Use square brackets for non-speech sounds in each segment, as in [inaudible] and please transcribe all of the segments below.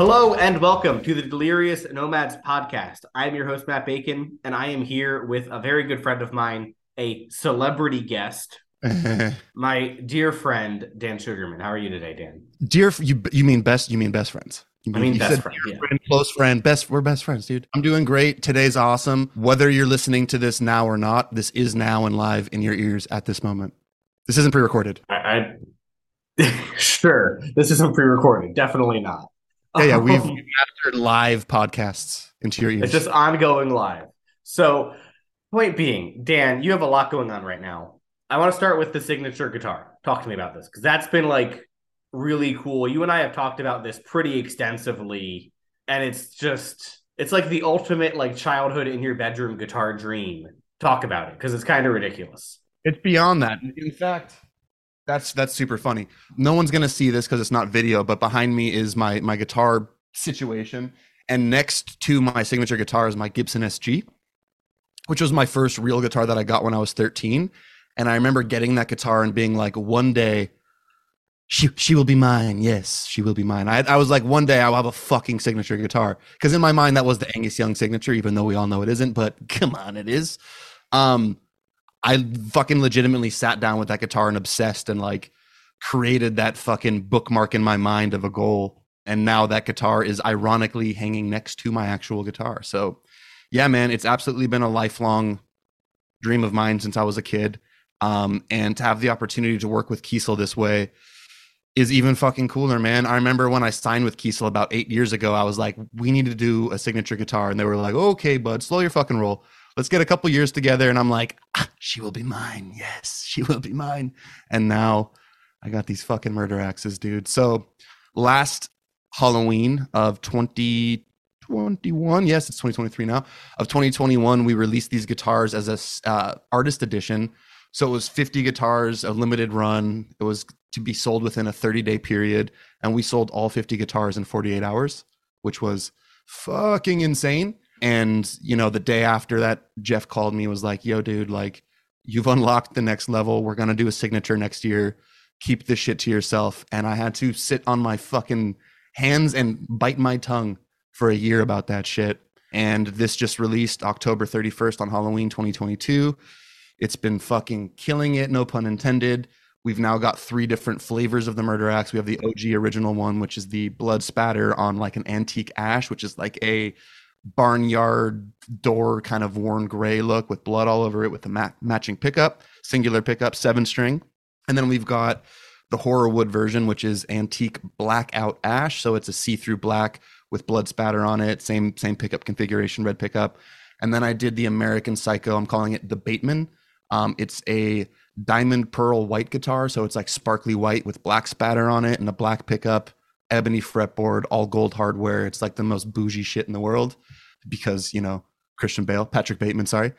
Hello and welcome to the Delirious Nomads podcast. I'm your host, Matt Bacon, and I am here with a very good friend of mine, a celebrity guest, [laughs] my dear friend, Dan Sugarman. How are you today, Dan? Dear, you you mean best? You mean best friends? You I mean you best said friend, yeah. friend, close friend, best. We're best friends, dude. I'm doing great. Today's awesome. Whether you're listening to this now or not, this is now and live in your ears at this moment. This isn't pre-recorded. I, I [laughs] sure this isn't pre-recorded. Definitely not. Yeah, yeah. We've [laughs] mastered live podcasts into your ears. It's just ongoing live. So, point being, Dan, you have a lot going on right now. I want to start with the signature guitar. Talk to me about this because that's been like really cool. You and I have talked about this pretty extensively, and it's just it's like the ultimate like childhood in your bedroom guitar dream. Talk about it because it's kind of ridiculous. It's beyond that. In fact, that's that's super funny. No one's gonna see this because it's not video, but behind me is my my guitar situation, and next to my signature guitar is my Gibson SG, which was my first real guitar that I got when I was 13. And I remember getting that guitar and being like, one day, she she will be mine. Yes, she will be mine. I I was like, one day I'll have a fucking signature guitar because in my mind that was the Angus Young signature, even though we all know it isn't. But [laughs] come on, it is. Um, I fucking legitimately sat down with that guitar and obsessed and like created that fucking bookmark in my mind of a goal. And now that guitar is ironically hanging next to my actual guitar. So, yeah, man, it's absolutely been a lifelong dream of mine since I was a kid. Um, and to have the opportunity to work with Kiesel this way is even fucking cooler, man. I remember when I signed with Kiesel about eight years ago, I was like, we need to do a signature guitar. And they were like, okay, bud, slow your fucking roll let's get a couple years together. And i'm like ah, she will be mine. Yes she will be mine. And now i got these fucking murder axes dude. So last halloween of 2021 yes it's 2023 now of 2021 we released these guitars as a uh, artist edition. So it was 50 guitars a limited run. It was to be sold within a 30 day period. And we sold all 50 guitars in 48 hours which was fucking insane and you know the day after that jeff called me was like yo dude like you've unlocked the next level. We're gonna do a signature next year. Keep this shit to yourself. And i had to sit on my fucking hands and bite my tongue for a year about that shit. And this just released october 31st on halloween 2022 it's been fucking killing it no pun intended. We've now got three different flavors of the murder axe. We have the og original one which is the blood spatter on like an antique ash which is like a barnyard door kind of worn gray look with blood all over it with the ma- matching pickup, singular pickup, seven string. And then we've got the Horrorwood version, which is antique blackout ash. So it's a see-through black with blood spatter on it, same same pickup configuration, red pickup. And then I did the American Psycho. I'm calling it the Bateman. Um, it's a diamond pearl white guitar, so it's like sparkly white with black spatter on it and a black pickup, ebony fretboard, all gold hardware. It's like the most bougie shit in the world because you know Christian Bale, Patrick Bateman, sorry.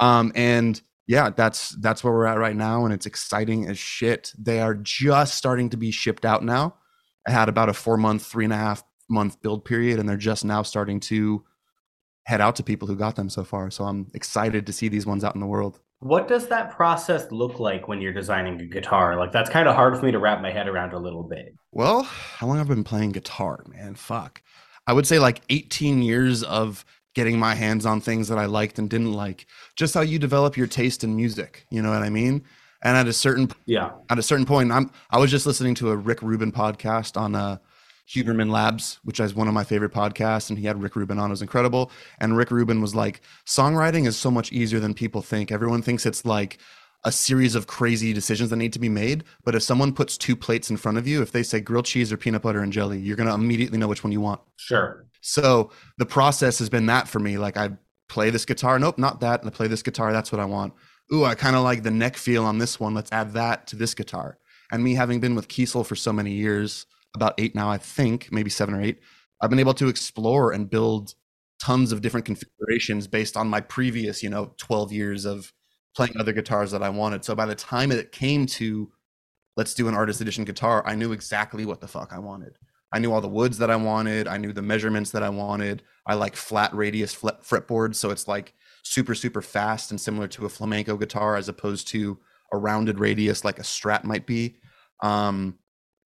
Um, and yeah, that's that's where we're at right now, and it's exciting as shit. They are just starting to be shipped out now. I had about a four month, three and a half month build period, and they're just now starting to head out to people who got them so far. So I'm excited to see these ones out in the world. What does that process look like when you're designing a guitar? Like that's kind of hard for me to wrap my head around a little bit. Well, how long I've I been playing guitar, man? Fuck. I would say like 18 years of getting my hands on things that I liked and didn't like. Just how you develop your taste in music, you know what I mean? And at a certain yeah, at a certain point, I'm I was just listening to a Rick Rubin podcast on uh Huberman Labs, which is one of my favorite podcasts, and he had Rick Rubin on. It was incredible. And Rick Rubin was like, songwriting is so much easier than people think. Everyone thinks it's like a series of crazy decisions that need to be made. But if someone puts two plates in front of you, if they say grilled cheese or peanut butter and jelly, you're going to immediately know which one you want. Sure. So the process has been that for me. Like I play this guitar, nope, not that. And I play this guitar, that's what I want. Ooh, I kind of like the neck feel on this one. Let's add that to this guitar. And me having been with Kiesel for so many years, about eight now, I think, maybe seven or eight, I've been able to explore and build tons of different configurations based on my previous, you know, 12 years of playing other guitars that I wanted. So by the time it came to let's do an artist edition guitar, I knew exactly what the fuck I wanted. I knew all the woods that I wanted. I knew the measurements that I wanted. I like flat radius fretboards, so it's like super super fast and similar to a flamenco guitar as opposed to a rounded radius like a Strat might be. Um,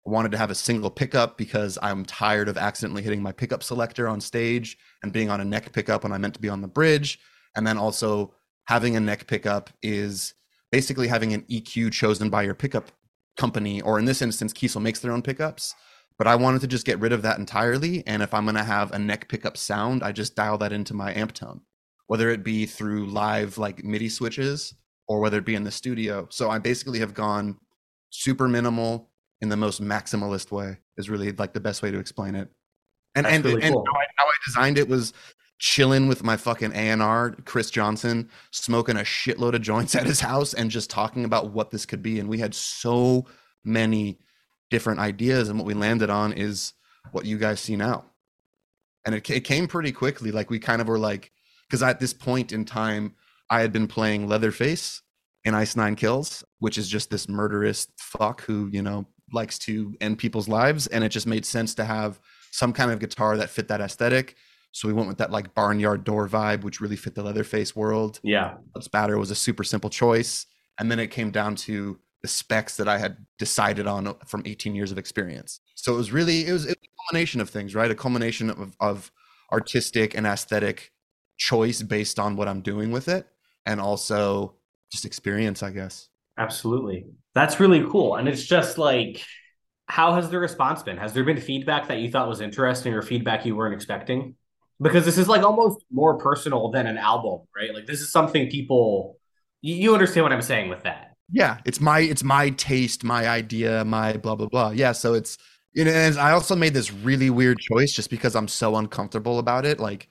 I wanted to have a single pickup because I'm tired of accidentally hitting my pickup selector on stage and being on a neck pickup when I meant to be on the bridge. And then also having a neck pickup is basically having an EQ chosen by your pickup company, or in this instance, Kiesel makes their own pickups. But I wanted to just get rid of that entirely. And if I'm going to have a neck pickup sound, I just dial that into my amp tone, whether it be through live like MIDI switches or whether it be in the studio. So I basically have gone super minimal in the most maximalist way is really like the best way to explain it. And That's and, really and cool. how, I, how I designed it was chilling with my fucking A&R, Chris Johnson, smoking a shitload of joints [laughs] at his house and just talking about what this could be. And we had so many different ideas and what we landed on is what you guys see now and it, it came pretty quickly like we kind of were like because at this point in time i had been playing leatherface in ice nine kills which is just this murderous fuck who you know likes to end people's lives and it just made sense to have some kind of guitar that fit that aesthetic so we went with that like barnyard door vibe which really fit the leatherface world yeah spatter was a super simple choice and then it came down to the specs that I had decided on from 18 years of experience. So it was really it was, it was a culmination of things, right? A culmination of, of artistic and aesthetic choice based on what I'm doing with it, and also just experience, I guess. Absolutely, that's really cool, and it's just like. How has the response been? Has there been feedback that you thought was interesting or feedback you weren't expecting? Because this is like almost more personal than an album, right? Like this is something people you understand what I'm saying with that yeah it's my it's my taste my idea my blah blah blah yeah so it's you know and i also made this really weird choice just because i'm so uncomfortable about it like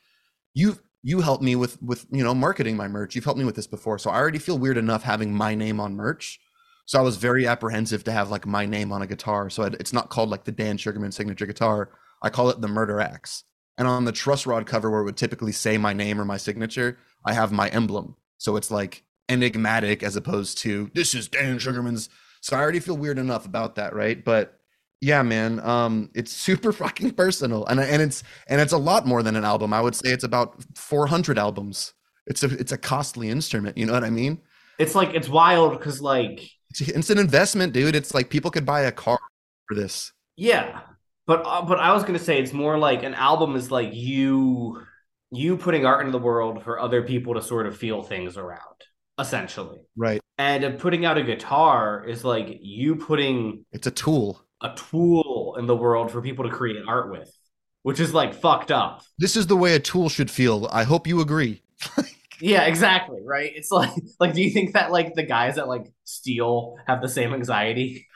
you you helped me with with you know marketing my merch. You've helped me with this before. So i already feel weird enough having my name on merch. So i was very apprehensive to have like my name on a guitar. So it's not called like the dan sugarman signature guitar. I call it the murder axe. And on the truss rod cover where it would typically say my name or my signature i have my emblem. So it's like enigmatic as opposed to this is Dan Sugarman's. So I already feel weird enough about that, right? But yeah, man, um, it's super [laughs] fucking personal, and and it's and it's a lot more than an album. I would say it's about 400 albums. It's a it's a costly instrument. You know what I mean? It's like it's wild because like it's, an investment, dude. It's like people could buy a car for this. Yeah, but uh, but I was gonna say it's more like an album is like you you putting art into the world for other people to sort of feel things around essentially. Right. And putting out a guitar is like you putting it's a tool. A tool in the world for people to create art with, which is like fucked up. This is the way a tool should feel. I hope you agree. [laughs] yeah, exactly. Right. It's like like do you think that like the guys that like steal have the same anxiety?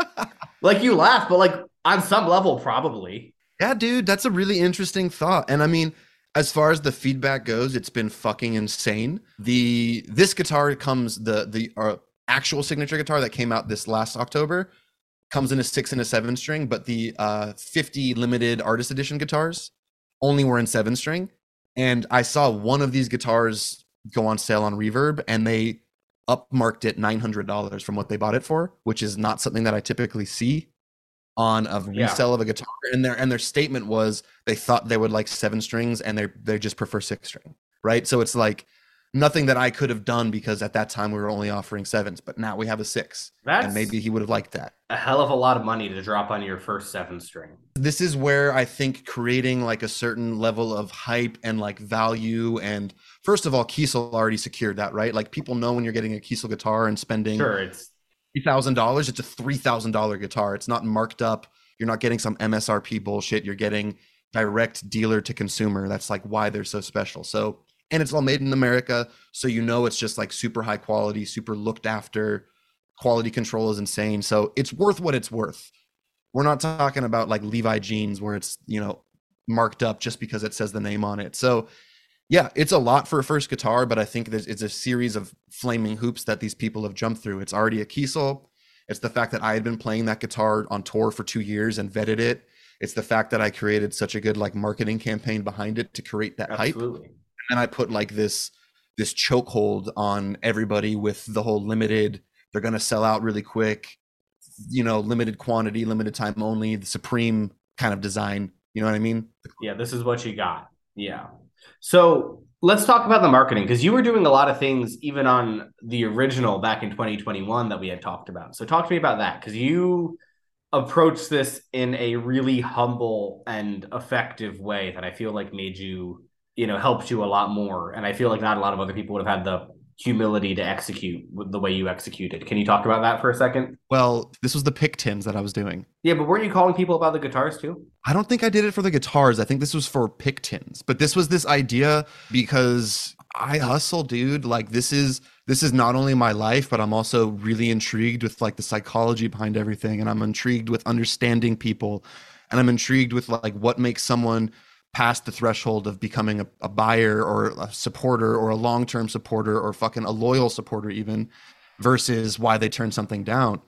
[laughs] like you laugh, but like on some level probably. Yeah, dude, that's a really interesting thought. And I mean, as far as the feedback goes, it's been fucking insane. The this guitar comes the the uh, actual signature guitar that came out this last October comes in a six and a seven string, but the uh, 50 limited artist edition guitars only were in seven string. And I saw one of these guitars go on sale on Reverb, and they upmarked it $900 from what they bought it for, which is not something that I typically see on a Yeah. resale of a guitar. And their and their statement was they thought they would like seven strings and they they just prefer six string, right? So it's like nothing that I could have done because at that time we were only offering sevens, but now we have a six. That's and maybe he would have liked that. a hell of a lot of money to drop on your first seven string. this is where I think creating like a certain level of hype and like value and first of all, Kiesel already secured that, right? Like people know when you're getting a Kiesel guitar and spending Sure, it's three thousand dollars, it's a three thousand dollar guitar. It's not marked up. You're not getting some MSRP bullshit. You're getting direct dealer to consumer. That's like why they're so special. So and it's all made in America, so you know it's just like super high quality, super looked after. Quality control is insane. So it's worth what it's worth. We're not talking about like Levi jeans where it's, you know, marked up just because it says the name on it. So yeah, it's a lot for a first guitar, but I think it's a series of flaming hoops that these people have jumped through. It's already a Kiesel. It's the fact that I had been playing that guitar on tour for two years and vetted it. It's the fact that I created such a good like marketing campaign behind it to create that hype and I put like this this chokehold on everybody with the whole limited. They're gonna sell out really quick, you know, limited quantity, limited time only, the supreme kind of design. You know what I mean? Yeah, this is what you got. Yeah. So let's talk about the marketing because you were doing a lot of things even on the original back in 2021 that we had talked about. So talk to me about that because you approached this in a really humble and effective way that I feel like made you, you know, helped you a lot more. And I feel like not a lot of other people would have had the humility to execute the way you executed. Can you talk about that for a second? Well, this was the pick tins that I was doing. Yeah, but weren't you calling people about the guitars too? I don't think I did it for the guitars. I think this was for pick tins. But this was this idea because I hustle, dude. Like this is this is not only my life, but I'm also really intrigued with like the psychology behind everything. And I'm intrigued with understanding people. And I'm intrigued with like what makes someone past the threshold of becoming a, a buyer or a supporter or a long-term supporter or fucking a loyal supporter even versus why they turn something down.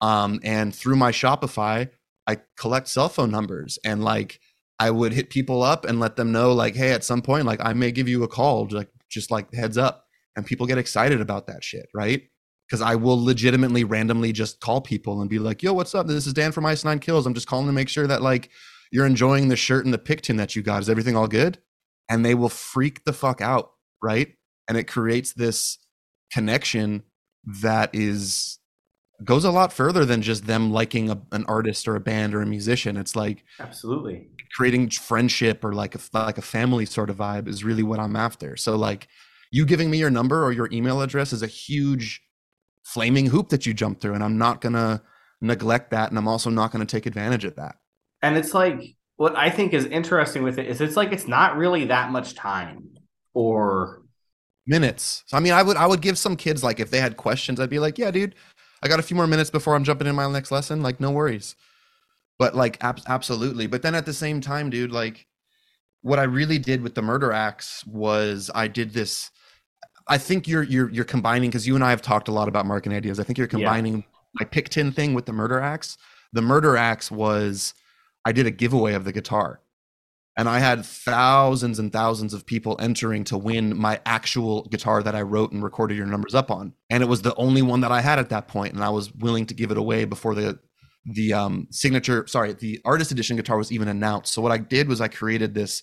Um, and through my Shopify, I collect cell phone numbers and like I would hit people up and let them know like, hey, at some point, like I may give you a call, like just like heads up. And people get excited about that shit, right? Because I will legitimately randomly just call people and be like, yo, what's up? This is Dan from Ice Nine Kills. I'm just calling to make sure that like you're enjoying the shirt and the pick tin that you got. Is everything all good? And they will freak the fuck out, right? And it creates this connection that is goes a lot further than just them liking a, an artist or a band or a musician. It's like Absolutely. creating friendship or like a like a family sort of vibe is really what I'm after. So like you giving me your number or your email address is a huge flaming hoop that you jump through and I'm not going to neglect that and I'm also not going to take advantage of that. And it's like what I think is interesting with it is it's like it's not really that much time or Minutes. So, I mean, I would I would give some kids like if they had questions, I'd be like, "Yeah, dude, I got a few more minutes before I'm jumping in my next lesson. Like, no worries." But like, ab- absolutely. But then at the same time, dude, like, what I really did with the murder axe was I did this. I think you're you're you're combining because you and I have talked a lot about marketing ideas. I think you're Yeah. combining my pick tin thing with the murder axe. The murder axe was I did a giveaway of the guitar. And I had thousands and thousands of people entering to win my actual guitar that I wrote and recorded your numbers up on. And it was the only one that I had at that point, and I was willing to give it away before the the um, signature, sorry, the artist edition guitar was even announced. So what I did was I created this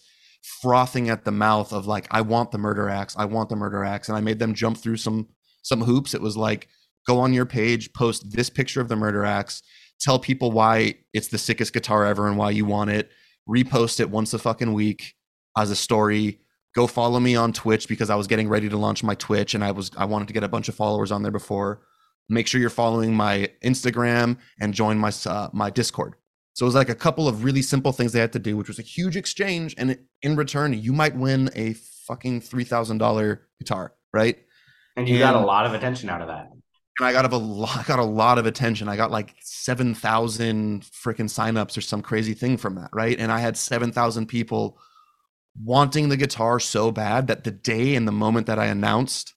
frothing at the mouth of like, I want the murder axe, I want the murder axe, and I made them jump through some some hoops. It was like, go on your page, post this picture of the murder axe, tell people why it's the sickest guitar ever and why you want it, repost it once a fucking week as a story. Go follow me on Twitch because I was getting ready to launch my Twitch and I was I wanted to get a bunch of followers on there before. Make sure you're following my Instagram and join my uh, my Discord. So it was like a couple of really simple things they had to do, which was a huge exchange. And in return, you might win a fucking three thousand dollar guitar, right? and you got a lot of attention out of that. And I got a lot, I got a lot of attention. I got like seven thousand freaking signups or some crazy thing from that, right? And I had seven thousand people wanting the guitar so bad that the day and the moment that I announced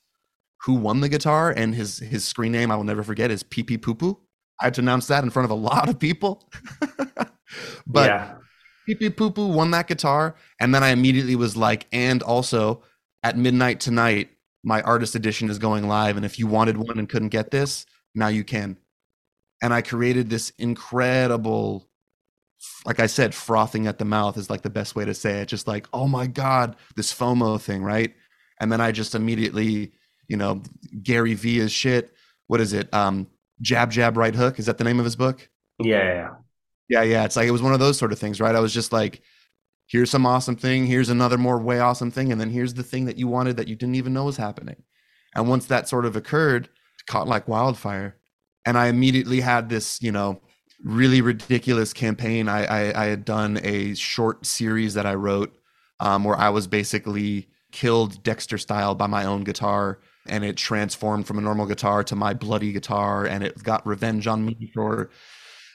who won the guitar and his his screen name I will never forget is Pee Pee Poo Poo. I had to announce that in front of a lot of people. [laughs] but yeah. Pee Pee Poo Poo won that guitar. And then I immediately was like, and also at midnight tonight, my artist edition is going live and if you wanted one and couldn't get this now you can. And i created this incredible like i said frothing at the mouth is like the best way to say it. Just like oh my god this fomo thing right? And then i just immediately you know gary vee is shit. What is it? Um jab jab right hook? Is that the name of his book? Yeah. yeah yeah. It's like it was one of those sort of things right? I was just like here's some awesome thing here's another more way awesome thing and then here's the thing that you wanted that you didn't even know was happening. And once that sort of occurred it caught like wildfire. And i immediately had this you know really ridiculous campaign. I i, I had done a short series that i wrote um, where i was basically killed dexter style by my own guitar and it transformed from a normal guitar to my bloody guitar and it got revenge on me for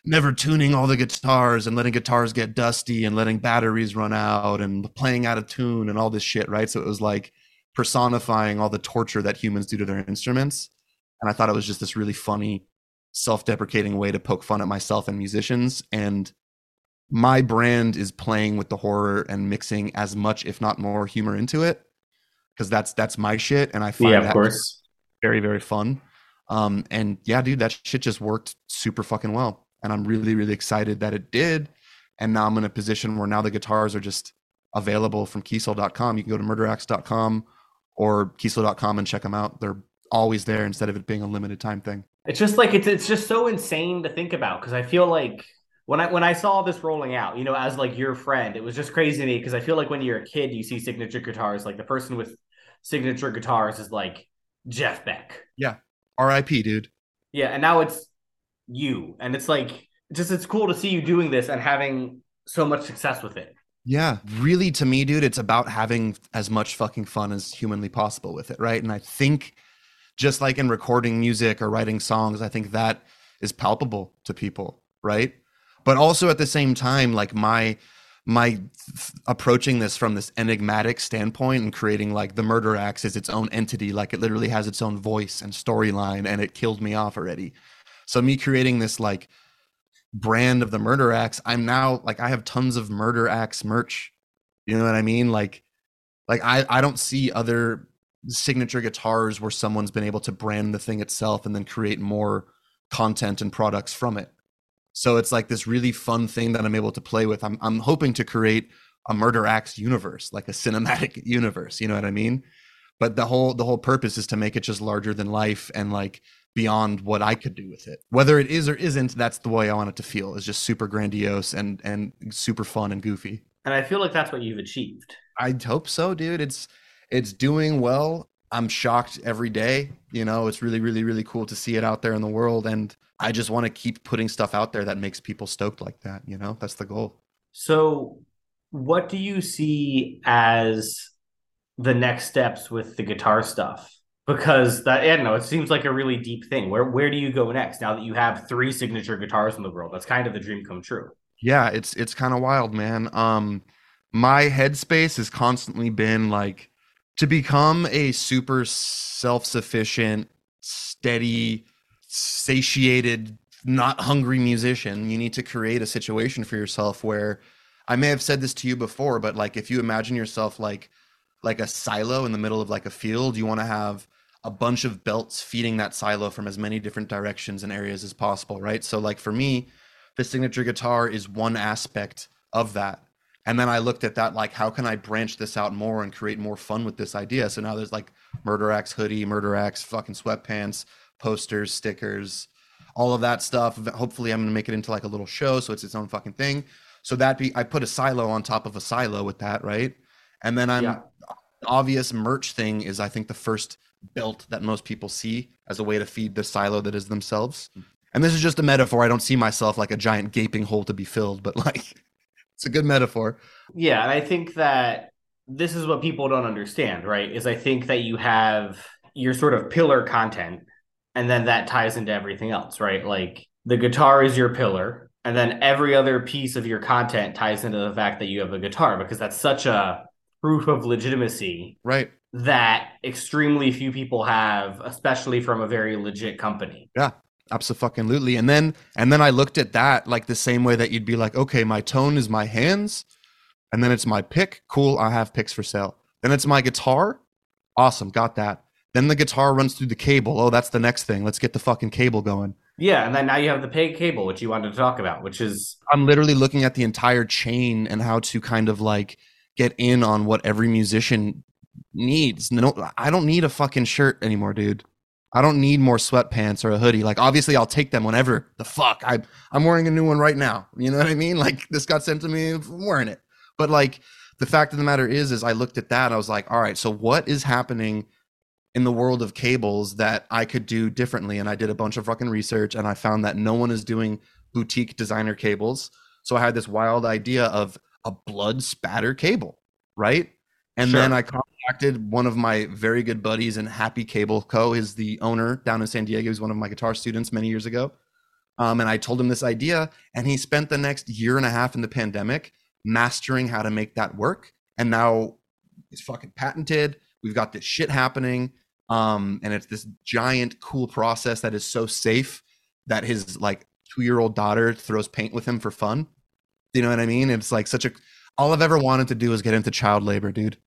never tuning all the guitars and letting guitars get dusty and letting batteries run out and playing out of tune and all this shit, right? So it was like personifying all the torture that humans do to their instruments. And I thought it was just this really funny, self deprecating way to poke fun at myself and musicians. And my brand is playing with the horror and mixing as much, if not more, humor into it. Because that's that's my shit, and I find Yeah, of that course. very very fun. Um, and yeah, dude, that shit just worked super fucking well, and I'm really really excited that it did. And now I'm in a position where now the guitars are just available from Kiesel.com. You can go to murderaxe.com or Kiesel.com and check them out. They're always there instead of it being a limited time thing. It's just like it's it's just so insane to think about because I feel like when I when I saw this rolling out, you know, as like your friend, it was just crazy to me because I feel like when you're a kid, you see signature guitars, like the person with signature guitars is like Jeff Beck. Yeah, RIP, dude. Yeah, and now it's you. And it's like just it's cool to see you doing this and having so much success with it. Yeah, really to me, dude, it's about having as much fucking fun as humanly possible with it, right? And I think just like in recording music or writing songs, I think that is palpable to people, right? But also at the same time, like my my th- approaching this from this enigmatic standpoint and creating like the murder axe is its own entity, like it literally has its own voice and storyline, and it killed me off already. So me creating this like brand of the murder axe i'm now like i have tons of murder axe merch. You know what i mean? Like like i i don't see other signature guitars where someone's been able to brand the thing itself and then create more content and products from it. So it's like this really fun thing that i'm able to play with. I'm i'm hoping to create a murder axe universe like a cinematic [laughs] universe you know what i mean? But the whole the whole purpose is to make it just larger than life and like beyond what I could do with it. Whether it is or isn't, that's the way I want it to feel. Is just super grandiose and and super fun and goofy. And I feel like that's what you've achieved. I hope so, dude. It's it's doing well. I'm shocked every day. You know, it's really, really, really cool to see it out there in the world. And I just want to keep putting stuff out there that makes people stoked like that. You know, that's the goal. So, what do you see as the next steps with the guitar stuff? Because that, I don't know, it seems like a really deep thing. Where where do you go next now that you have three signature guitars in the world? That's kind of the dream come true. Yeah, it's it's kind of wild, man. Um my headspace has constantly been like to become a super self-sufficient, steady, satiated, not hungry musician, you need to create a situation for yourself where I may have said this to you before, but like if you imagine yourself like like a silo in the middle of like a field, you want to have a bunch of belts feeding that silo from as many different directions and areas as possible, right? So like for me, the signature guitar is one aspect of that. And then I looked at that like how can I branch this out more and create more fun with this idea? So now there's like Murder Axe hoodie, Murder Axe fucking sweatpants, posters, stickers, all of that stuff. Hopefully I'm going to make it into like a little show so it's its own fucking thing. So that be I put a silo on top of a silo with that, right? And then I'm Yeah. Obvious merch thing is I think the first belt that most people see as a way to feed the silo that is themselves. Hmm. And this is just a metaphor. I don't see myself like a giant gaping hole to be filled, but like [laughs] it's a good metaphor. Yeah, and I think that this is what people don't understand, right? Is I think that you have your sort of pillar content, and then that ties into everything else, right? Like the guitar is your pillar, and then every other piece of your content ties into the fact that you have a guitar because that's such a proof of legitimacy Right. that extremely few people have, especially from a very legit company. Yeah, absolutely. And then and then I looked at that like the same way that you'd be like, okay, my tone is my hands, and then it's my pick. Cool, I have picks for sale. Then it's my guitar. Awesome, got that. Then the guitar runs through the cable. Oh, that's the next thing. Let's get the fucking cable going. Yeah, and then now you have the peg cable, which you wanted to talk about, which is I'm literally looking at the entire chain and how to kind of like get in on what every musician needs. No, I don't need a fucking shirt anymore, dude. I don't need more sweatpants or a hoodie. Like obviously I'll take them whenever the fuck. I I'm wearing a new one right now. You know what I mean? [laughs] Like this got sent to me, I'm wearing it. But like the fact of the matter is is I looked at that I was like, all right, so what is happening in the world of cables that I could do differently? And I did a bunch of fucking research and I found that no one is doing boutique designer cables. So I had this wild idea of a blood spatter cable, right? And Sure. then I contacted one of my very good buddies in Happy Cable Co. is the owner down in San Diego. He's one of my guitar students many years ago. Um, and I told him this idea, and he spent the next year and a half in the pandemic mastering how to make that work. And now it's fucking patented. We've got this shit happening. Um, and it's this giant, cool process that is so safe that his like two year old daughter throws paint with him for fun. You know what I mean? It's like such a all I've ever wanted to do is get into child labor, dude.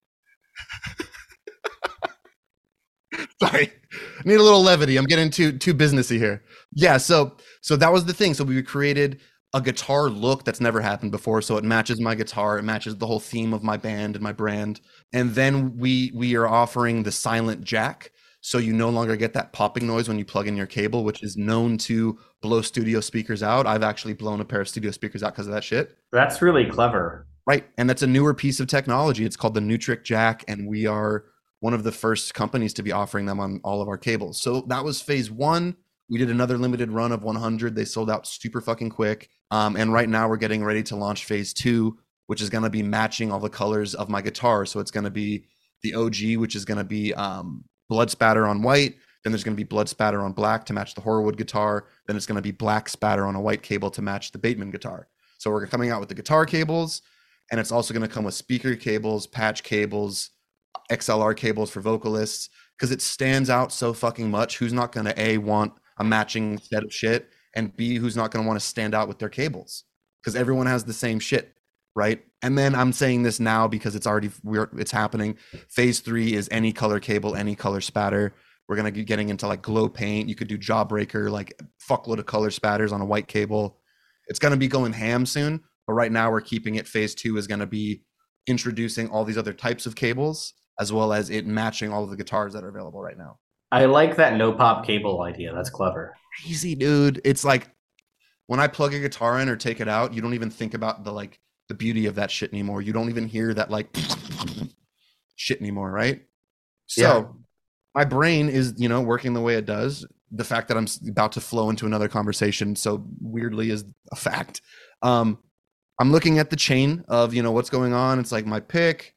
[laughs] Sorry. I need a little levity. I'm getting too too businessy here. Yeah, so so that was the thing. So we created a guitar look that's never happened before. So it matches my guitar, it matches the whole theme of my band and my brand. And then we we are offering the silent jack. So you no longer get that popping noise when you plug in your cable, which is known to blow studio speakers out. I've actually blown a pair of studio speakers out because of that shit. that's really clever. Right. And that's a newer piece of technology. It's called the Neutrik Jack, and we are one of the first companies to be offering them on all of our cables. So that was phase one. We did another limited run of 100. They sold out super fucking quick. Um, and right now we're getting ready to launch phase two, which is going to be matching all the colors of my guitar. So it's going to be the OG, which is going to be um, blood spatter on white. Then there's going to be blood spatter on black to match the Horrorwood guitar. Then it's going to be black spatter on a white cable to match the Bateman guitar. So we're coming out with the guitar cables and it's also going to come with speaker cables, patch cables, XLR cables for vocalists because it stands out so fucking much. Who's not going to a want a matching set of shit, and b who's not going to want to stand out with their cables because everyone has the same shit, right? And then I'm saying this now because it's already we're it's happening. Phase three is any color cable, any color spatter. We're gonna be getting into like glow paint. You could do jawbreaker, like fuckload of color spatters on a white cable. It's gonna be going ham soon, but right now we're keeping it. Phase two is gonna be introducing all these other types of cables as well as it matching all of the guitars that are available right now. I like that no pop cable idea. That's clever. Crazy, dude. It's like when I plug a guitar in or take it out, you don't even think about the like the beauty of that shit anymore. You don't even hear that like [laughs] shit anymore, right? So Yeah. my brain is, you know, working the way it does. The fact that I'm about to flow into another conversation so weirdly is a fact. Um, I'm looking at the chain of, you know, what's going on. It's like my pick.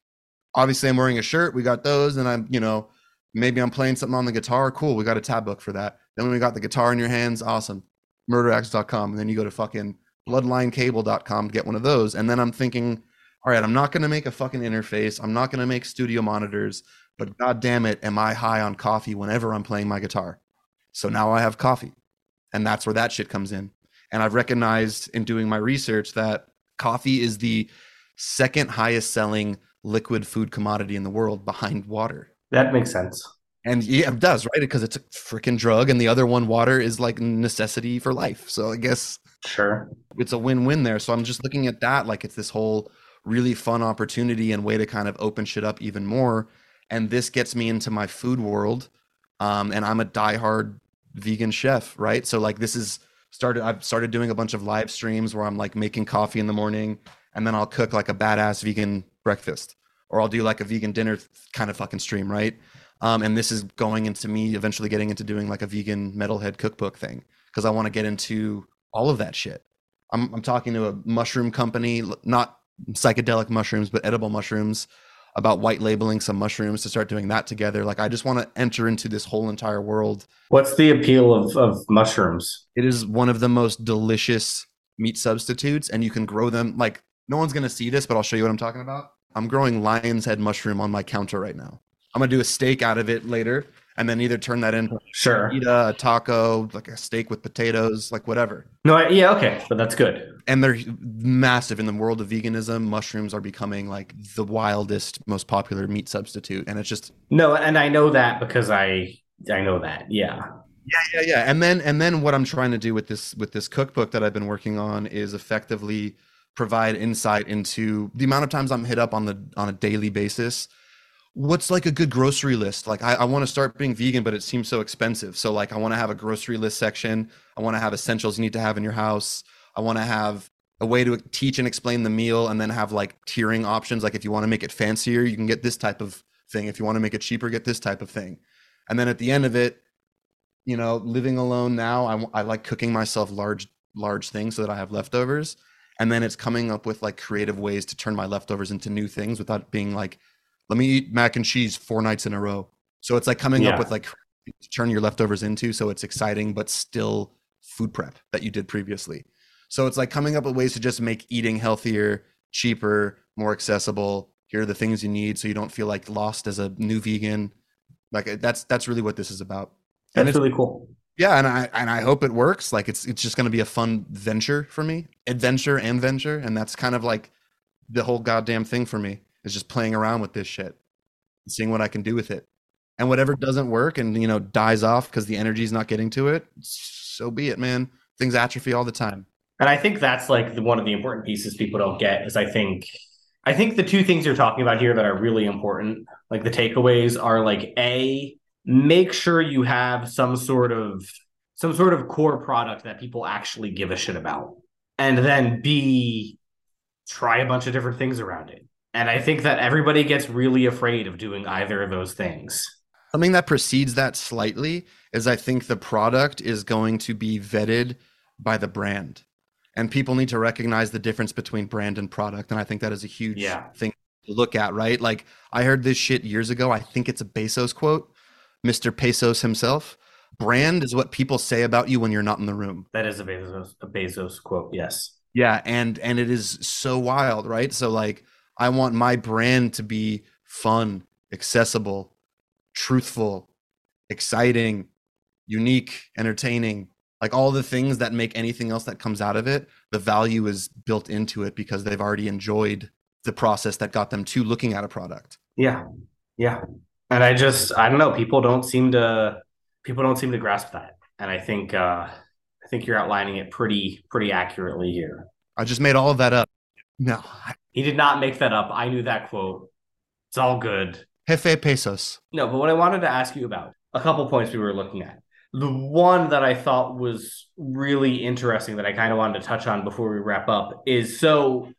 Obviously, I'm wearing a shirt. We got those. And I'm, you know, maybe I'm playing something on the guitar. Cool. We got a tab book for that. Then when we got the guitar in your hands, awesome. Murderaxe.com. And then you go to fucking bloodlinecable.com to get one of those. And then I'm thinking, all right, I'm not going to make a fucking interface. I'm not going to make studio monitors, but god damn it, am I high on coffee whenever I'm playing my guitar? So now I have coffee. And that's where that shit comes in. And I've recognized in doing my research that coffee is the second highest selling liquid food commodity in the world behind water. That makes sense. And yeah, it does, right? Because it's a freaking drug. And the other one, water, is like necessity for life. So I guess Sure. it's a win-win there. So I'm just looking at that like it's this whole really fun opportunity and way to kind of open shit up even more. And this gets me into my food world. Um, and I'm a diehard vegan chef, right? So like this is started I've started doing a bunch of live streams where I'm like making coffee in the morning and then I'll cook like a badass vegan breakfast or I'll do like a vegan dinner kind of fucking stream, right? Um, and this is going into me eventually getting into doing like a vegan metalhead cookbook thing because I want to get into all of that shit. I'm, I'm talking to a mushroom company, not psychedelic mushrooms, but edible mushrooms, about white labeling some mushrooms to start doing that together. Like, I just want to enter into this whole entire world. What's the appeal of, of mushrooms? It is one of the most delicious meat substitutes, and you can grow them. Like, no one's going to see this, but I'll show you what I'm talking about. I'm growing lion's head mushroom on my counter right now. I'm going to do a steak out of it later and then either turn that into Sure. a taco, like a steak with potatoes, like whatever. No, I, yeah, okay, but that's good. and they're massive in the world of veganism. Mushrooms are becoming like the wildest, most popular meat substitute, and it's just No, and I know that because I I know that. Yeah. yeah, yeah, yeah. And then and then what I'm trying to do with this with this cookbook that I've been working on is effectively provide insight into the amount of times I'm hit up on the on a daily basis. What's like a good grocery list? Like I, I want to start being vegan, but it seems so expensive. So like I want to have a grocery list section. I want to have essentials you need to have in your house. I want to have a way to teach and explain the meal and then have like tiering options. Like if you want to make it fancier, you can get this type of thing. If you want to make it cheaper, get this type of thing. And then at the end of it, you know, living alone now, I, I like cooking myself large, large things so that I have leftovers. And then it's coming up with like creative ways to turn my leftovers into new things without being like, let me eat mac and cheese four nights in a row. So it's like coming Yeah. up with like to turn your leftovers into so it's exciting but still food prep that you did previously. So it's like coming up with ways to just make eating healthier, cheaper, more accessible. Here are the things you need so you don't feel like lost as a new vegan. Like uh, that's that's really what this is about. And That's it's really cool. yeah, and I and I hope it works. Like it's it's just going to be a fun venture for me, adventure and venture, and that's kind of like the whole goddamn thing for me is just playing around with this shit, seeing what I can do with it, and whatever doesn't work and you know dies off because the energy's not getting to it, so be it, man. Things atrophy all the time. And I think that's like the, one of the important pieces people don't get is I think I think the two things you're talking about here that are really important, like the takeaways are like a make sure you have some sort of some sort of core product that people actually give a shit about. And then b try a bunch of different things around it. And I think that everybody gets really afraid of doing either of those things. Something that precedes that slightly is I think the product is going to be vetted by the brand. And people need to recognize the difference between brand and product. And I think that is a huge Yeah. thing to look at, right? Like I heard this shit years ago. I think it's a Bezos quote, Mr. Pesos himself. Brand is what people say about you when you're not in the room. That is a Bezos a Bezos quote. Yes. Yeah, and and it is so wild, right? So like I want my brand to be fun, accessible, truthful, exciting, unique, entertaining. Like all the things that make anything else that comes out of it, the value is built into it because they've already enjoyed the process that got them to looking at a product. Yeah. Yeah. And I just I don't know, people don't seem to people don't seem to grasp that. And I think uh I think you're outlining it pretty pretty accurately here. I just made all of that up. No, He did not make that up. I knew that quote. It's all good. Jefe Pesos. No, but what I wanted to ask you about, a couple points we were looking at. The one that I thought was really interesting that I kind of wanted to touch on before we wrap up is so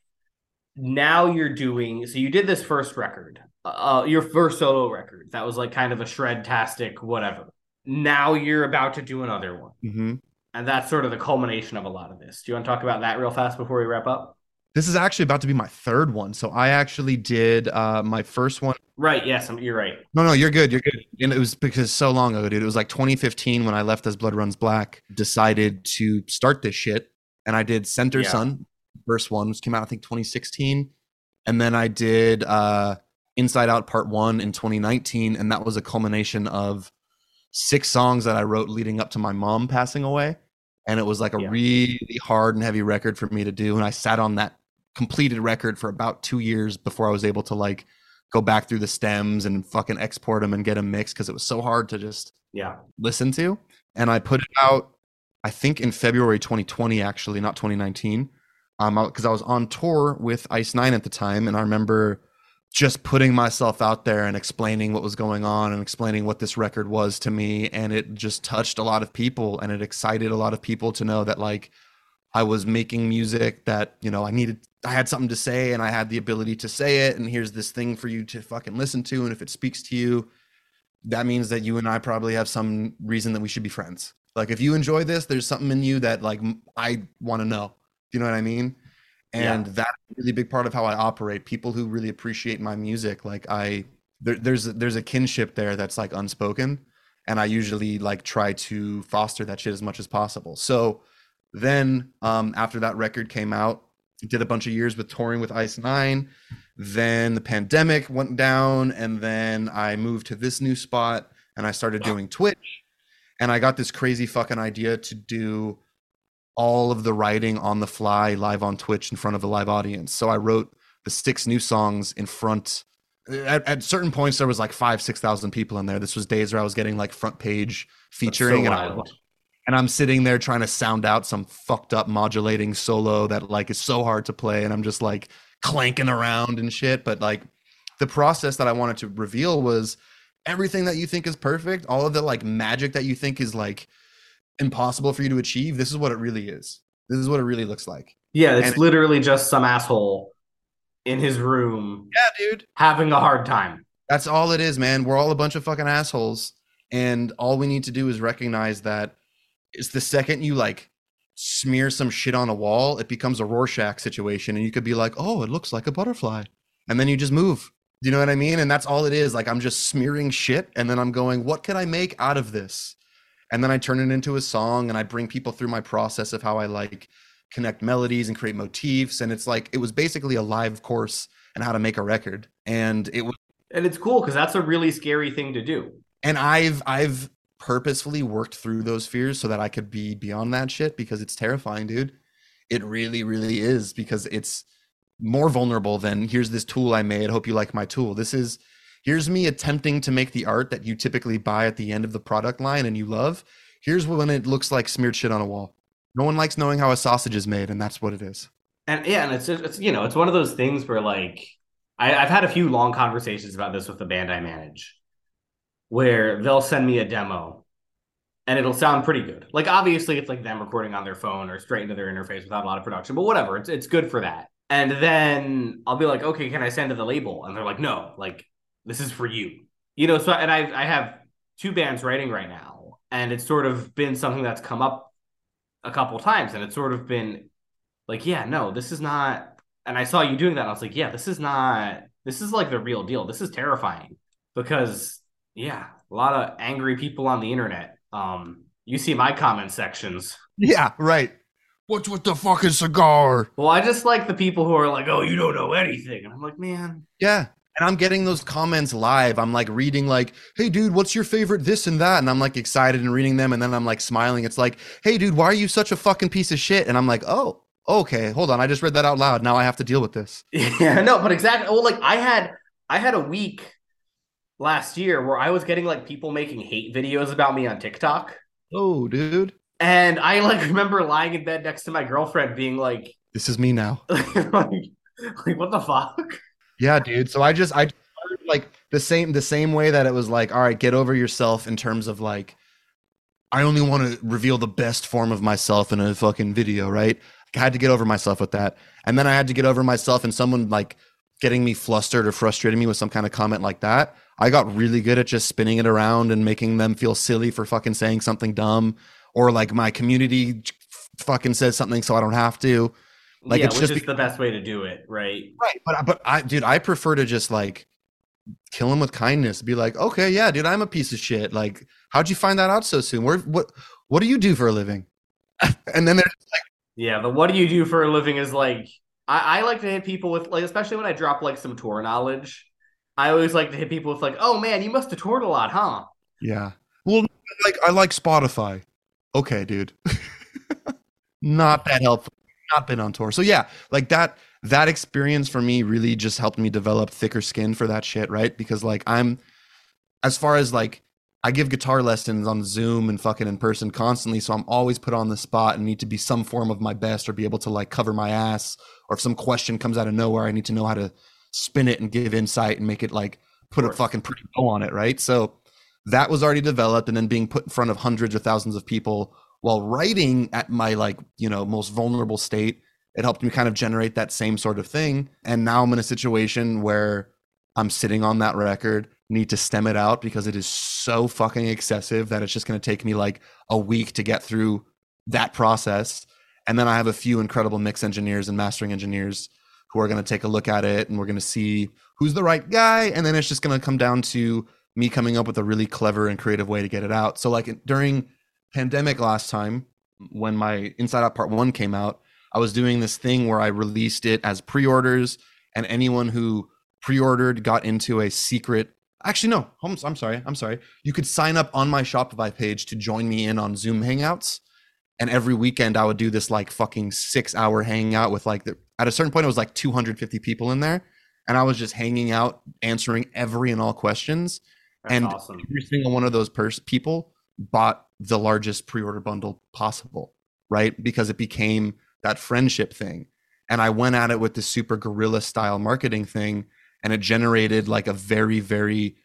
now you're doing so you did this first record, uh, your first solo record. That was like kind of a shred-tastic whatever. Now you're about to do another one. hmm And that's sort of the culmination of a lot of this. Do you want to talk about that real fast before we wrap up? This is actually about to be my third one. So I actually did uh, my first one. Right, yes, I'm- you're right. No, no, you're good. You're good. And it was because so long ago, dude. It was like 2015 when I left as Blood Runs Black, decided to start this shit. And I did Center Yeah. Sun, first one, which came out, I think, 2016. And then I did uh, Inside Out Part One in 2019. And that was a culmination of six songs that I wrote leading up to my mom passing away. And it was like a Yeah. really hard and heavy record for me to do. And I sat on that completed record for about two years before I was able to like go back through the stems and fucking export them and get them mixed because it was so hard to just Yeah. listen to. And I put it out, I think in February 2020, actually, not 2019, um, because I was on tour with Ice Nine at the time, and I remember just putting myself out there and explaining what was going on and explaining what this record was to me, and it just touched a lot of people, and it excited a lot of people to know that like I was making music that you know I needed. I had something to say, and I had the ability to say it, and here's this thing for you to fucking listen to, and if it speaks to you, that means that you and I probably have some reason that we should be friends. Like if you enjoy this, there's something in you that like I want to know. Do you know what I mean? And that's a really big part of how I operate. People who really appreciate my music, like I there, there's there's a kinship there that's like unspoken, and I usually like try to foster that shit as much as possible. So then um, after that record came out, did a bunch of years with touring with Ice Nine. Then the pandemic went down, and then I moved to this new spot and I started doing Twitch. And I got this crazy fucking idea to do all of the writing on the fly live on Twitch in front of a live audience. So I wrote the six new songs in front. Uh, at, at certain points, there was like five, six thousand people in there. This was days where I was getting like front page featuring, and, I, and I'm sitting there trying to sound out some fucked up modulating solo that like is so hard to play, and I'm just like clanking around and shit. But like the process that I wanted to reveal was everything that you think is perfect, all of the like magic that you think is like impossible for you to achieve. This is what it really is. This is what it really looks like. Yeah, it's and literally just some asshole in his room. Yeah, dude. Having a hard time. That's all it is, man. We're all a bunch of fucking assholes. And all we need to do is recognize that it's the second you like smear some shit on a wall, it becomes a Rorschach situation. And you could be like, oh, it looks like a butterfly. And then you just move. Do you know what I mean? And that's all it is. Like I'm just smearing shit. And then I'm going, what can I make out of this? And then I turn it into a song and I bring people through my process of how I like connect melodies and create motifs. And it's like, it was basically a live course and how to make a record. And it was. And it's cool because that's a really scary thing to do. And I've, I've, purposefully worked through those fears so that I could be beyond that shit because it's terrifying, dude. It really, really is because it's more vulnerable than here's this tool I made. Hope you like my tool. This is here's me attempting to make the art that you typically buy at the end of the product line and you love. Here's when it looks like smeared shit on a wall. No one likes knowing how a sausage is made, and that's what it is. And yeah, and it's it's you know it's one of those things where like I, I've had a few long conversations about this with the band I manage, where they'll send me a demo and it'll sound pretty good. Like obviously it's like them recording on their phone or straight into their interface without a lot of production, but whatever. It's it's good for that. And then I'll be like, okay, can I send to the label? And they're like, no, like this is for you. You know, so and I I have two bands writing right now, and it's sort of been something that's come up a couple times, and it's sort of been like, yeah, no, this is not. And I saw you doing that, and I was like, yeah, this is not. This is like the real deal. This is terrifying because yeah, a lot of angry people on the internet um, you see my comment sections. Yeah, right. What's with the fucking cigar? Well, I just like the people who are like, "Oh, you don't know anything," and I'm like, "Man." Yeah, and I'm getting those comments live. I'm like reading like, "Hey, dude, what's your favorite this and that?" And I'm like excited and reading them, and then I'm like smiling. It's like, "Hey, dude, why are you such a fucking piece of shit?" And I'm like, "Oh, okay, hold on. I just read that out loud. Now I have to deal with this." [laughs] Yeah, no, but exactly. Well, like I had, I had a week last year where I was getting like people making hate videos about me on TikTok. Oh, dude. And I like remember lying in bed next to my girlfriend being like, This is me now. [laughs] like, like, what the fuck? Yeah, dude. So I just I like the same the same way that it was like, all right, get over yourself in terms of like I only want to reveal the best form of myself in a fucking video, right? I had to get over myself with that. And then I had to get over myself and someone like getting me flustered or frustrating me with some kind of comment like that. I got really good at just spinning it around and making them feel silly for fucking saying something dumb or like my community fucking says something so I don't have to. Like yeah, it's which just is the best way to do it, right? Right, but but I dude, I prefer to just like kill him with kindness. Be like, okay, yeah, dude, I'm a piece of shit. Like, how'd you find that out so soon? Where what what do you do for a living? [laughs] and then they're like, yeah, but what do you do for a living is like I, I like to hit people with like, especially when I drop like some tour knowledge I always like to hit people with like, "Oh man, you must have toured a lot, huh?" Yeah. Well, like I like Spotify. Okay, dude. [laughs] Not that helpful. Not been on tour. So yeah, like that that experience for me really just helped me develop thicker skin for that shit, right? Because like I'm as far as like I give guitar lessons on Zoom and fucking in person constantly, so I'm always put on the spot and need to be some form of my best or be able to like cover my ass or if some question comes out of nowhere, I need to know how to spin it and give insight and make it like put a fucking pretty bow on it, right? So that was already developed and then being put in front of hundreds or thousands of people while writing at my like, you know, most vulnerable state, it helped me kind of generate that same sort of thing. And now I'm in a situation where I'm sitting on that record, need to stem it out because it is so fucking excessive that it's just going to take me like a week to get through that process. And then I have a few incredible mix engineers and mastering engineers who are going to take a look at it and we're going to see who's the right guy and then it's just going to come down to me coming up with a really clever and creative way to get it out. So like during pandemic last time when my inside out part 1 came out i was doing this thing where i released it as pre-orders and anyone who pre-ordered got into a secret actually no i'm sorry i'm sorry. You could sign up on my shopify page to join me in on zoom hangouts And every weekend I would do this like fucking six hour hangout with like the, at a certain point it was like 250 people in there, and I was just hanging out answering every and all questions. That's and awesome. every single one of those pers- people bought the largest pre-order bundle possible, right? Because it became that friendship thing. And I went at it with this super guerrilla style marketing thing, and it generated like a very, very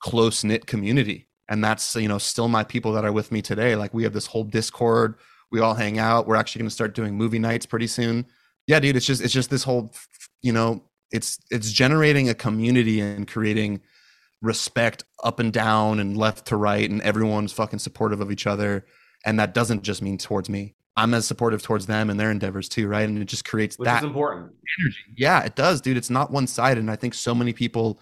close knit community. And that's you know still my people that are with me today. Like we have this whole Discord. We all hang out. We're actually going to start doing movie nights pretty soon. Yeah, dude. It's just it's just this whole you know it's it's generating a community and creating respect up and down and left to right and everyone's fucking supportive of each other and that doesn't just mean towards me i'm as supportive towards them and their endeavors too right and it just creates Which that important. energy yeah it does dude it's not one-sided and i think so many people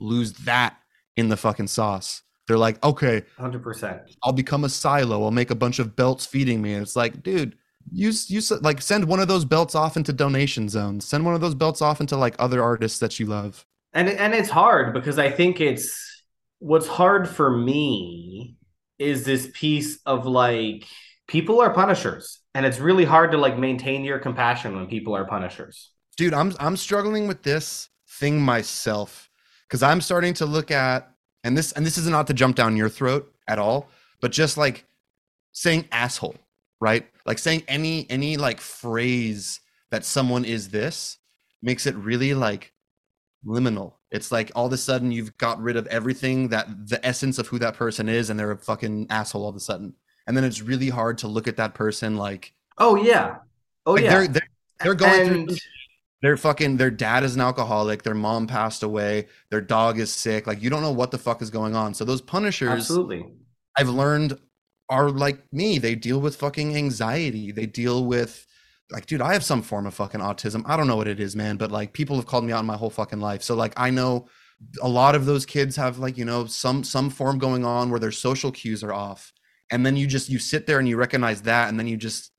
lose that in the fucking sauce they're like okay 100%. i'll become a silo. I'll make a bunch of belts feeding me. And it's like dude use use like send one of those belts off into donation zones. Send one of those belts off into like other artists that you love. And and it's hard because I think it's what's hard for me is this piece of like people are punishers. And it's really hard to like maintain your compassion when people are punishers. dude i'm i'm struggling with this thing myself because i'm starting to look at and this and this is not to jump down your throat at all but just like saying asshole right like saying any any like phrase that someone is this makes it really like liminal it's like all of a sudden you've got rid of everything that the essence of who that person is and they're a fucking asshole all of a sudden and then it's really hard to look at that person like Oh yeah. Oh like yeah. they're, they're they're going And- through their fucking their dad is an alcoholic their mom passed away their dog is sick like you don't know what the fuck is going on. So those punishers Absolutely. i've learned are like me. They deal with fucking anxiety. They deal with like dude i have some form of fucking autism. I don't know what it is man but like people have called me out my whole fucking life. So like i know a lot of those kids have like you know some some form going on where their social cues are off. And then you just you sit there and you recognize that and then you just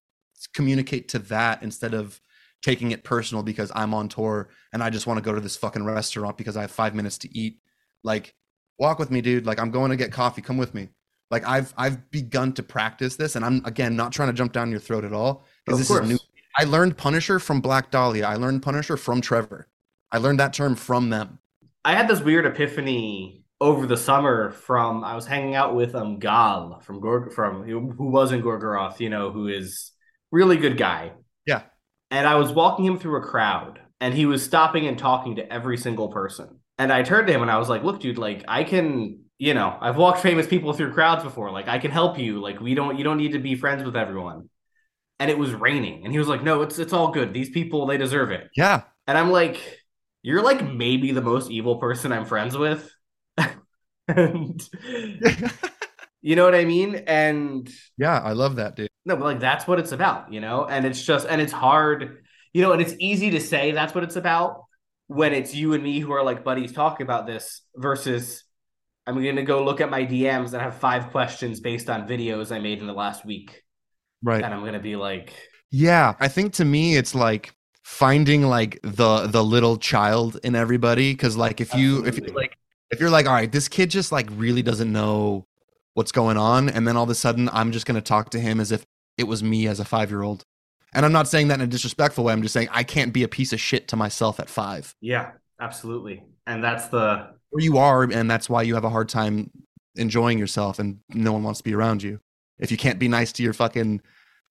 communicate to that instead of taking it personal because i'm on tour and i just want to go to this fucking restaurant because i have five minutes to eat. Like walk with me dude. Like i'm going to get coffee. Come with me. Like i've i've begun to practice this and i'm again not trying to jump down your throat at all because this course. is new. i learned punisher from black dahlia. I learned punisher from trevor. I learned that term from them. I had this weird epiphany over the summer from I was hanging out with um Gaahl from Gorg from who was in Gorgoroth, you know, who is really good guy. And I was walking him through a crowd and he was stopping and talking to every single person. And I turned to him and I was like, "Look, dude, like I can, you know, I've walked famous people through crowds before. Like I can help you. Like we don't you don't need to be friends with everyone." And it was raining and he was like, "No, it's it's all good. These people, they deserve it." yeah And I'm like, you're like maybe the most evil person I'm friends with. [laughs] and [laughs] you know what I mean? And yeah i love that dude no, but like that's what it's about, you know? And it's just and it's hard, you know, and it's easy to say that's what it's about when it's you and me who are like buddies talking about this versus I'm gonna go look at my DMs and have five questions based on videos I made in the last week. right And I'm gonna be like, Yeah, I think to me it's like finding like the the little child in everybody cuz like if you if you like if you're like all right, this kid just like really doesn't know what's going on and then all of a sudden I'm just going to talk to him as if it was me as a 5-year-old. And I'm not saying that in a disrespectful way. I'm just saying I can't be a piece of shit to myself at 5. yeah, absolutely. And that's the Or you are and that's why you have a hard time enjoying yourself and no one wants to be around you. If you can't be nice to your fucking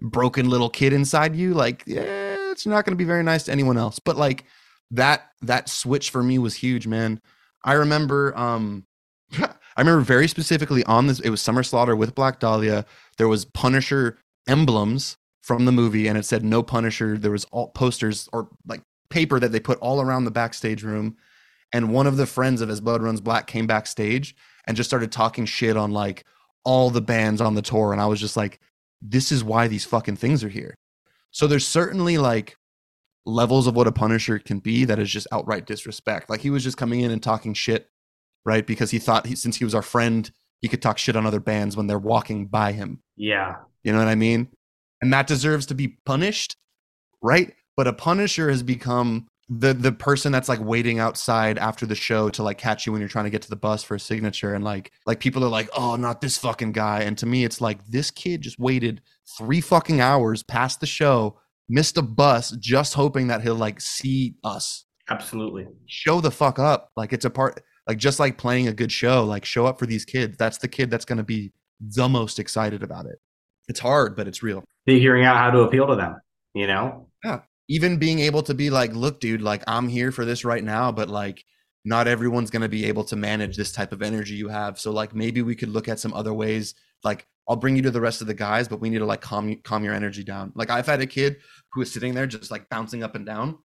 broken little kid inside you, like yeah, it's not going to be very nice to anyone else. But like that that switch for me was huge, man. I remember um [laughs] I remember very specifically on this it was Summer Slaughter with Black Dahlia. There was Punisher emblems from the movie and it said no Punisher. There was all posters or like paper that they put all around the backstage room and one of the friends of As Blood Runs Black came backstage and just started talking shit on like all the bands on the tour and i was just like this is why these fucking things are here so there's certainly like levels of what a punisher can be that is just outright disrespect like he was just coming in and talking shit right because he thought he, since he was our friend he could talk shit on other bands when they're walking by him yeah. you know what I mean? And that deserves to be punished, right? But a punisher has become the the person that's like waiting outside after the show to like catch you when you're trying to get to the bus for a signature and like like people are like oh not this fucking guy and to me it's like this kid just waited three fucking hours past the show missed a bus just hoping that he'll like see us Absolutely. show the fuck up like it's a part like just like playing a good show like show up for these kids. That's the kid that's going to be the most excited about it. It's hard but it's real. Figuring out how to appeal to them, you know? yeah. Even being able to be like look dude like i'm here for this right now but like not everyone's going to be able to manage this type of energy you have. So like maybe we could look at some other ways like i'll bring you to the rest of the guys but we need to like calm calm your energy down. Like i've had a kid who was sitting there just like bouncing up and down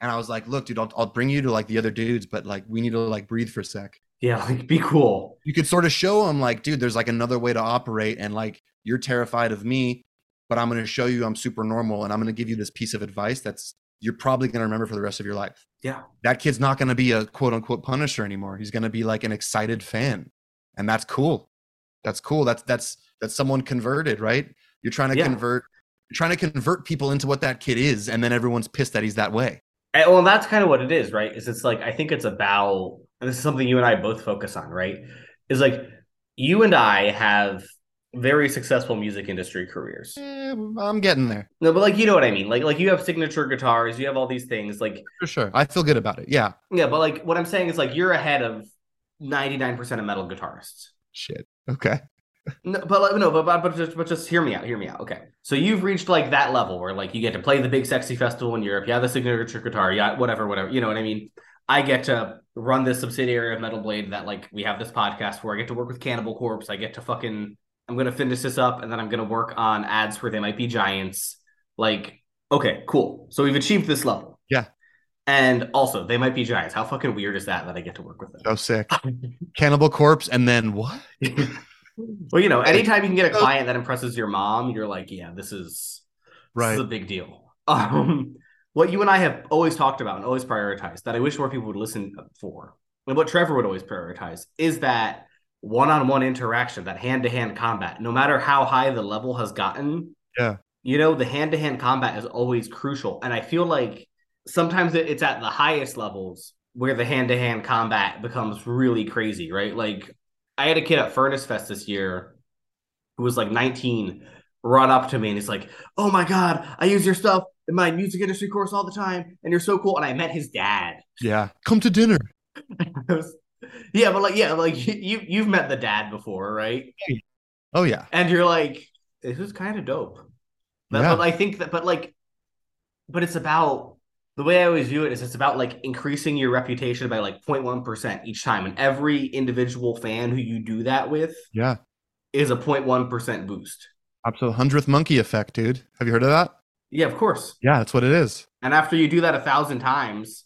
and i was like look dude i'll, I'll bring you to like the other dudes but like we need to like breathe for a sec. Yeah, [laughs] like be cool. you could sort of show them like dude there's like another way to operate and like you're terrified of me but i'm going to show you i'm super normal and i'm going to give you this piece of advice that's you're probably going to remember for the rest of your life. Yeah. that kid's not going to be a quote unquote punisher anymore. He's going to be like an excited fan. And that's cool. That's cool. That's that's that's someone converted right? You're trying to Yeah. convert you're trying to convert people into what that kid is and then everyone's pissed that he's that way And, well, that's kind of what it is, right? Is it's like I think it's about, and this is something you and I both focus on, right? Is like you and I have very successful music industry careers. Eh, i'm getting there No, but like you know what I mean. Like like you have signature guitars, you have all these things. Like for sure i feel good about it yeah yeah, but like what I'm saying is like you're ahead of 99% of metal guitarists. shit okay No, but no, but, but but just but just hear me out. Hear me out. Okay, so you've reached like that level where like you get to play the big sexy festival in Europe. You have the signature guitar. Yeah, whatever, whatever. You know what I mean. I get to run this subsidiary of Metal Blade that like we have this podcast where I get to work with Cannibal Corpse. I get to fucking I'm gonna finish this up and then I'm gonna work on ads where they might be giants. Like, okay, cool. So we've achieved this level. Yeah. And also, they might be giants. How fucking weird is that that I get to work with them? so sick cannibal corpse and then what [laughs] well, you know, anytime you can get a client that impresses your mom, you're like, yeah, this is this right is a big deal. [laughs] Um, what you and I have always talked about and always prioritized that I wish more people would listen for, and what Trevor would always prioritize is that one-on-one interaction, that hand-to-hand combat. No matter how high the level has gotten, Yeah. you know, the hand-to-hand combat is always crucial, and I feel like sometimes it's at the highest levels where the hand-to-hand combat becomes really crazy, right? Like I had a kid at Furnace Fest this year who was like 19 run up to me and he's like, "Oh my god, I use your stuff in my music industry course all the time, and you're so cool." And I met his dad. yeah come to dinner [laughs] was- yeah, but like, yeah, like [laughs] you you've met the dad before, right? oh yeah And you're like, "This is kind of dope." But, Yeah. but I think that, but like, but it's about the way I always view it is it's about like increasing your reputation by like 0.1 percent each time, and every individual fan who you do that with yeah is a 0.1 percent boost. absolute hundredth monkey effect dude have you heard of that Yeah, of course. yeah that's what it is And after you do that a thousand times,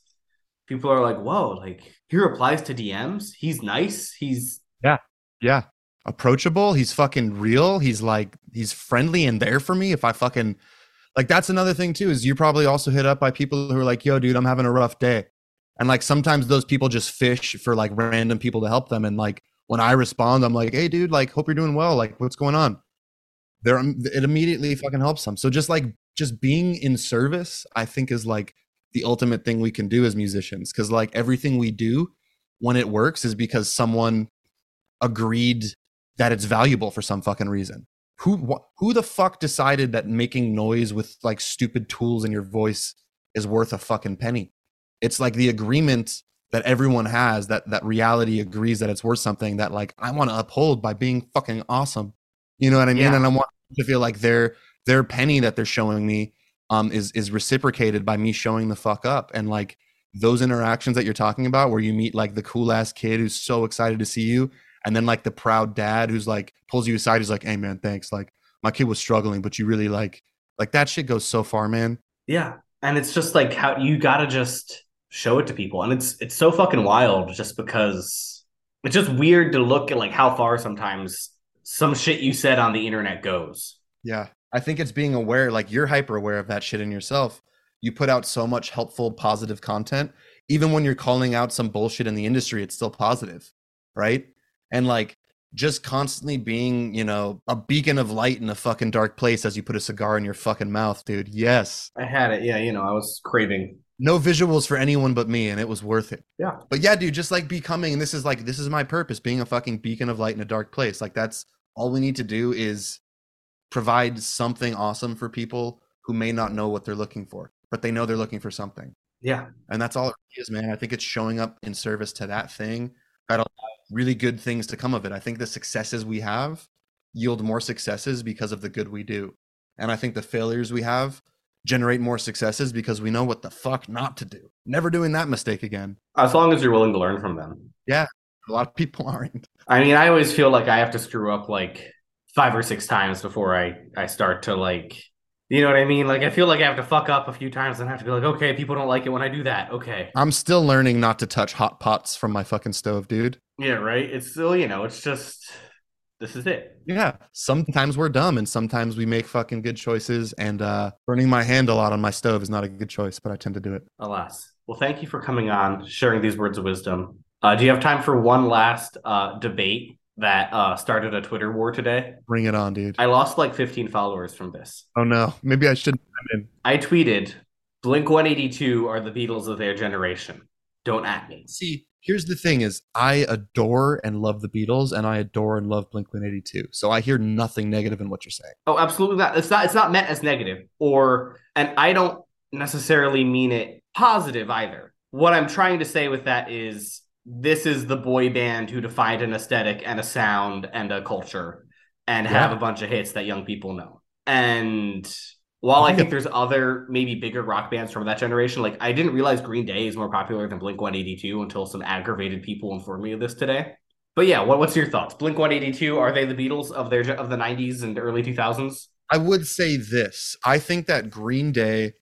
people are like, whoa, like he replies to DMs. He's nice. He's Yeah. Yeah. Approachable. He's fucking real. He's like, he's friendly and there for me. If I fucking, like, that's another thing too, is you're probably also hit up by people who are like, yo, dude, I'm having a rough day. And like, sometimes those people just fish for like random people to help them. And like, when I respond, I'm like, hey, dude, like, hope you're doing well. Like, what's going on? There, um, it immediately fucking helps them. So just like, just being in service, I think is like the ultimate thing we can do as musicians. Cause like everything we do when it works is because someone agreed that it's valuable for some fucking reason. Who wh- who the fuck decided that making noise with like stupid tools in your voice is worth a fucking penny? It's like the agreement that everyone has that that reality agrees that it's worth something that like I want to uphold by being fucking awesome. You know what I mean? Yeah. And I want to feel like their their penny that they're showing me um is is reciprocated by me showing the fuck up and like those interactions that you're talking about where you meet like the cool ass kid who's so excited to see you and then like the proud dad who's like pulls you aside. He's like hey man thanks. Like my kid was struggling but you really like like that shit goes so far man. Yeah. And it's just like how you gotta just show it to people. And it's it's so fucking wild just because it's just weird to look at like how far sometimes some shit you said on the internet goes. yeah. I think it's being aware like you're hyper aware of that shit in yourself. You put out so much helpful positive content. Even when you're calling out some bullshit in the industry it's still positive right and like just constantly being you know a beacon of light in a fucking dark place as you put a cigar in your fucking mouth dude. Yes. I had it, yeah, you know, I was craving no visuals for anyone but me and it was worth it. Yeah. but yeah dude just like becoming and this is like this is my purpose being a fucking beacon of light in a dark place. Like that's all we need to do is provide something awesome for people who may not know what they're looking for but they know they're looking for something. Yeah. and that's all it is man. I think it's showing up in service to that thing that allow really good things to come of it i think the successes we have yield more successes because of the good we do and i think the failures we have generate more successes because we know what the fuck not to do never doing that mistake again As long as you're willing to learn from them. Yeah. A lot of people [laughs] aren't I mean, I always feel like I have to screw up like five or six times before I I start to like, you know what I mean? Like I feel like I have to fuck up a few times and I have to be like, okay, people don't like it when I do that. Okay, i'm still learning not to touch hot pots from my fucking stove dude yeah, right. It's still, you know, it's just this is it. yeah sometimes we're dumb and sometimes we make fucking good choices and uh burning my hand a lot on my stove is not a good choice but i tend to do it Alas. Well, thank you for coming on, sharing these words of wisdom. Uh, do you have time for one last uh, debate that uh, started a Twitter war today? bring it on dude I lost like 15 followers from this. oh no maybe i should I'm. I tweeted, Blink 182 are the Beatles of their generation. Don't at me. See, here's the thing: is I adore and love the Beatles, and I adore and love Blink One Eighty Two. So I hear nothing negative in what you're saying. Oh, absolutely not. It's not. It's not meant as negative, or and I don't necessarily mean it positive either. What I'm trying to say with that is this is the boy band who defined an aesthetic and a sound and a culture and have a bunch of hits that young people know. And while I think think there's other maybe bigger rock bands from that generation, like I didn't realize Green Day is more popular than Blink 182 until some aggravated people informed me of this today. But yeah, what, what's your thoughts? Blink 182 are they the Beatles of their of the 90s and early 2000s? I would say this: I think that Green Day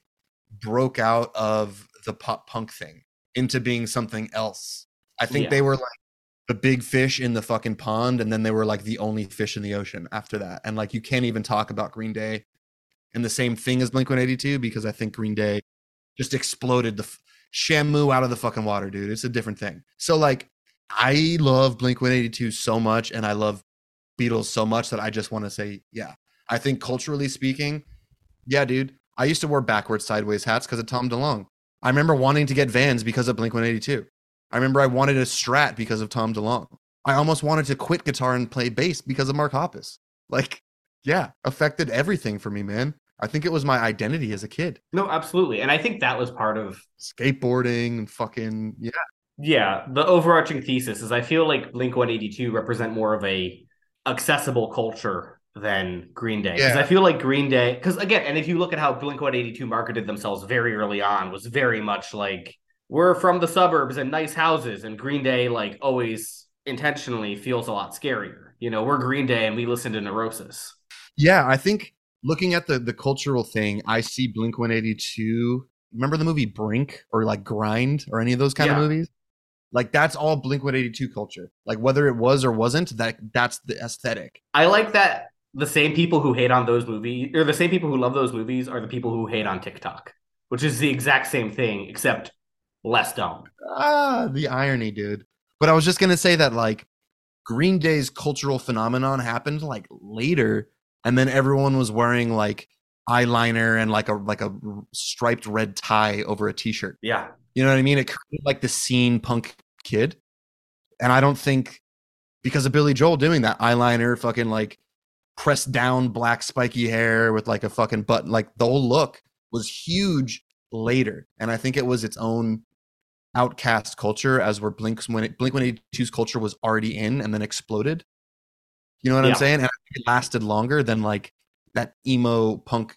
broke out of the pop punk thing into being something else. I think Yeah. they were like the big fish in the fucking pond, and then they were like the only fish in the ocean after that. And like you can't even talk about Green Day and the same thing as Blink One Eighty Two because I think Green Day just exploded the f- Shamu out of the fucking water, dude. It's a different thing. So like, I love Blink One Eighty Two so much, and I love Beatles so much that I just want to say, yeah. I think culturally speaking, yeah, dude. I used to wear backwards, sideways hats because of Tom DeLonge. I remember wanting to get Vans because of Blink One Eighty Two. I remember I wanted a Strat because of Tom DeLonge. I almost wanted to quit guitar and play bass because of Mark Hoppus. Like, yeah, affected everything for me, man. I think it was my identity as a kid. No, absolutely. And I think that was part of Skateboarding and fucking yeah. yeah, the overarching thesis is I feel like Blink 182 represent more of a accessible culture than Green Day. Because Yeah. I feel like Green Day because again, and if you look at how Blink 182 marketed themselves very early on, was very much like we're from the suburbs and nice houses, and Green Day like always intentionally feels a lot scarier. You know, we're Green Day and we listen to Neurosis. Yeah, I think looking at the the cultural thing, I see Blink 182. Remember the movie Brink or like Grind or any of those kind Yeah. of movies? Like that's all Blink 182 culture. Like whether it was or wasn't, that that's the aesthetic. I like that the same people who hate on those movies or the same people who love those movies are the people who hate on TikTok, which is the exact same thing except less dumb. Ah, the irony, dude. But I was just gonna say that like Green Day's cultural phenomenon happened like later, and then everyone was wearing like eyeliner and like a like a striped red tie over a t-shirt. Yeah. You know what I mean? It created like the scene punk kid. And I don't think because of Billie Joe doing that eyeliner, fucking like pressed down black spiky hair with like a fucking button, like the whole look was huge later. And I think it was its own outcast culture as where Blink's when it, Blink 182's culture was already in and then exploded. You know what Yeah. I'm saying? And it lasted longer than like that emo punk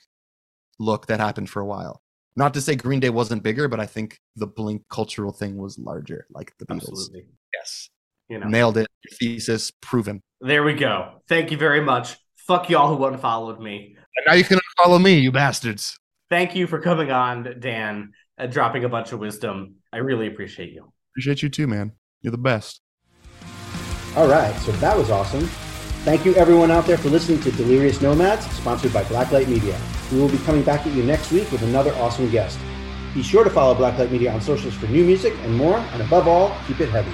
look that happened for a while. Not to say Green Day wasn't bigger, but I think the Blink cultural thing was larger, like the Beatles. Absolutely. Yes. You know. Nailed it. Your thesis proven. There we go. Thank you very much. Fuck y'all who unfollowed me. And now you can follow me, you bastards. Thank you for coming on, Dan, and dropping a bunch of wisdom. I really appreciate you. Appreciate you too, man. You're the best. All right, so that was awesome. Thank you everyone out there for listening to Delirious Nomads, sponsored by Blacklight Media. We will be coming back at you next week with another awesome guest. Be sure to follow Blacklight Media on socials for new music and more, and above all, keep it heavy.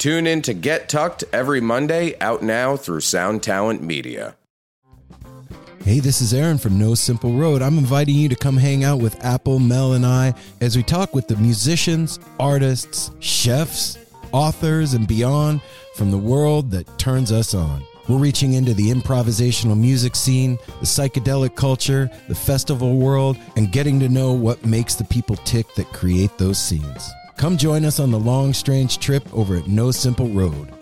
Tune in to Get Tucked every Monday, out now through Sound Talent Media. Hey, this is Aaron from No Simple Road. I'm inviting you to come hang out with Apple, Mel, and I as we talk with the musicians, artists, chefs, authors, and beyond from the world that turns us on. We're reaching into the improvisational music scene, the psychedelic culture, the festival world, and getting to know what makes the people tick that create those scenes. Come join us on the long, strange trip over at No Simple Road.